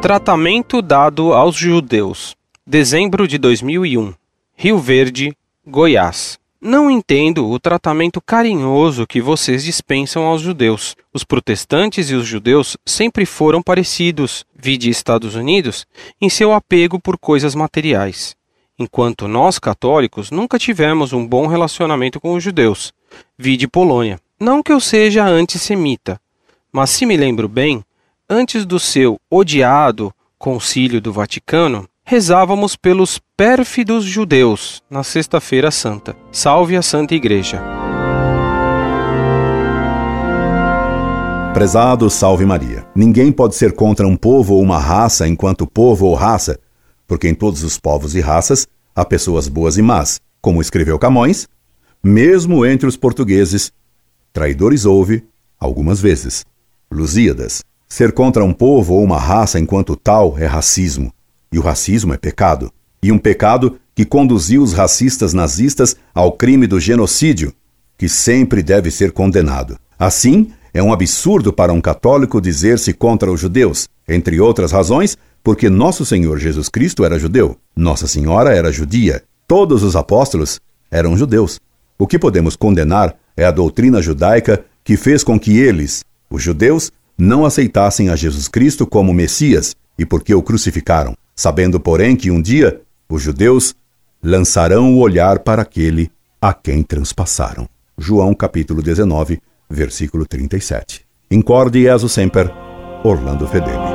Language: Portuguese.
Tratamento dado aos judeus. Dezembro de 2001. Rio Verde, Goiás. Não entendo o tratamento carinhoso que vocês dispensam aos judeus. Os protestantes e os judeus sempre foram parecidos, vide Estados Unidos, em seu apego por coisas materiais. Enquanto nós, católicos, nunca tivemos um bom relacionamento com os judeus, vide Polônia. Não que eu seja antissemita, mas se me lembro bem, antes do seu odiado Concílio do Vaticano, rezávamos pelos pérfidos judeus na Sexta-feira Santa. Salve a Santa Igreja. Prezado Salve Maria. Ninguém pode ser contra um povo ou uma raça enquanto povo ou raça, porque em todos os povos e raças há pessoas boas e más, como escreveu Camões, mesmo entre os portugueses, traidores houve algumas vezes. Lusíadas. Ser contra um povo ou uma raça enquanto tal é racismo. E o racismo é pecado. E um pecado que conduziu os racistas nazistas ao crime do genocídio, que sempre deve ser condenado. Assim, é um absurdo para um católico dizer-se contra os judeus, entre outras razões, porque nosso Senhor Jesus Cristo era judeu, Nossa Senhora era judia, todos os apóstolos eram judeus. O que podemos condenar é a doutrina judaica que fez com que eles, os judeus, não aceitassem a Jesus Cristo como Messias e porque o crucificaram, sabendo, porém, que um dia os judeus lançarão o olhar para aquele a quem transpassaram. João capítulo 19, versículo 37. Incorde Jesus Semper, Orlando Fedeli.